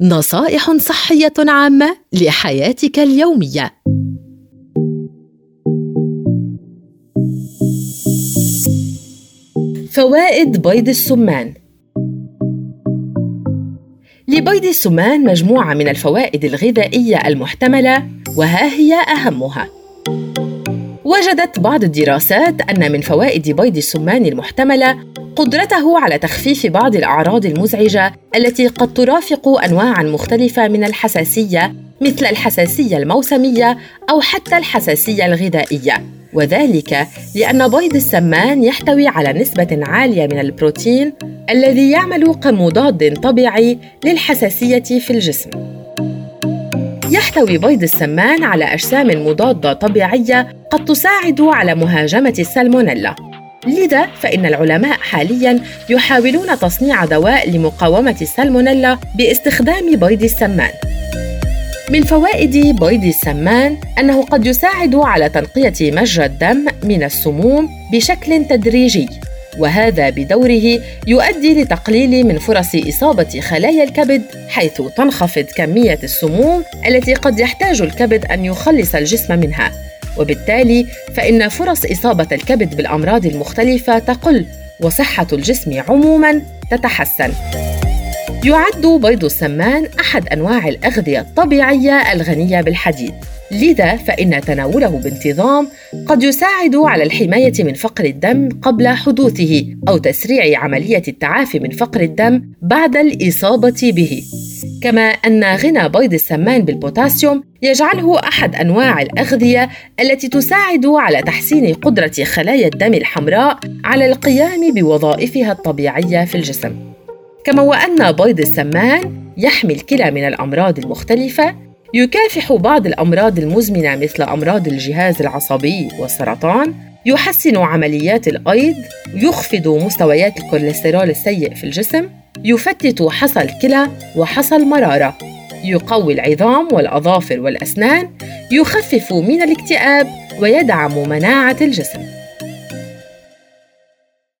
نصائح صحية عامة لحياتك اليومية. فوائد بيض السمان لبيض السمان مجموعة من الفوائد الغذائية المحتملة وها هي أهمها. وجدت بعض الدراسات أن من فوائد بيض السمان المحتملة قدرته على تخفيف بعض الأعراض المزعجة التي قد ترافق انواعا مختلفة من الحساسية مثل الحساسية الموسمية أو حتى الحساسية الغذائية. وذلك لأن بيض السمان يحتوي على نسبة عالية من البروتين الذي يعمل كمضاد طبيعي للحساسية في الجسم. يحتوي بيض السمان على أجسام مضادة طبيعية قد تساعد على مهاجمة السالمونيلا. لذا فإن العلماء حالياً يحاولون تصنيع دواء لمقاومة السالمونيلا باستخدام بيض السمان. من فوائد بيض السمان أنه قد يساعد على تنقية مجرى الدم من السموم بشكل تدريجي وهذا بدوره يؤدي لتقليل من فرص إصابة خلايا الكبد حيث تنخفض كمية السموم التي قد يحتاج الكبد أن يخلص الجسم منها وبالتالي فإن فرص إصابة الكبد بالأمراض المختلفة تقل وصحة الجسم عموماً تتحسن. يعد بيض السمان أحد أنواع الأغذية الطبيعية الغنية بالحديد، لذا فإن تناوله بانتظام قد يساعد على الحماية من فقر الدم قبل حدوثه أو تسريع عملية التعافي من فقر الدم بعد الإصابة به. كما أن غنى بيض السمان بالبوتاسيوم يجعله أحد أنواع الأغذية التي تساعد على تحسين قدرة خلايا الدم الحمراء على القيام بوظائفها الطبيعية في الجسم. كما وأن بيض السمان يحمي الكلى من الأمراض المختلفة يكافح بعض الأمراض المزمنة مثل أمراض الجهاز العصبي والسرطان يحسن عمليات الأيض يخفض مستويات الكوليسترول السيء في الجسم يفتت حصى الكلى وحصى المرارة يقوي العظام والأظافر والأسنان يخفف من الاكتئاب ويدعم مناعة الجسم.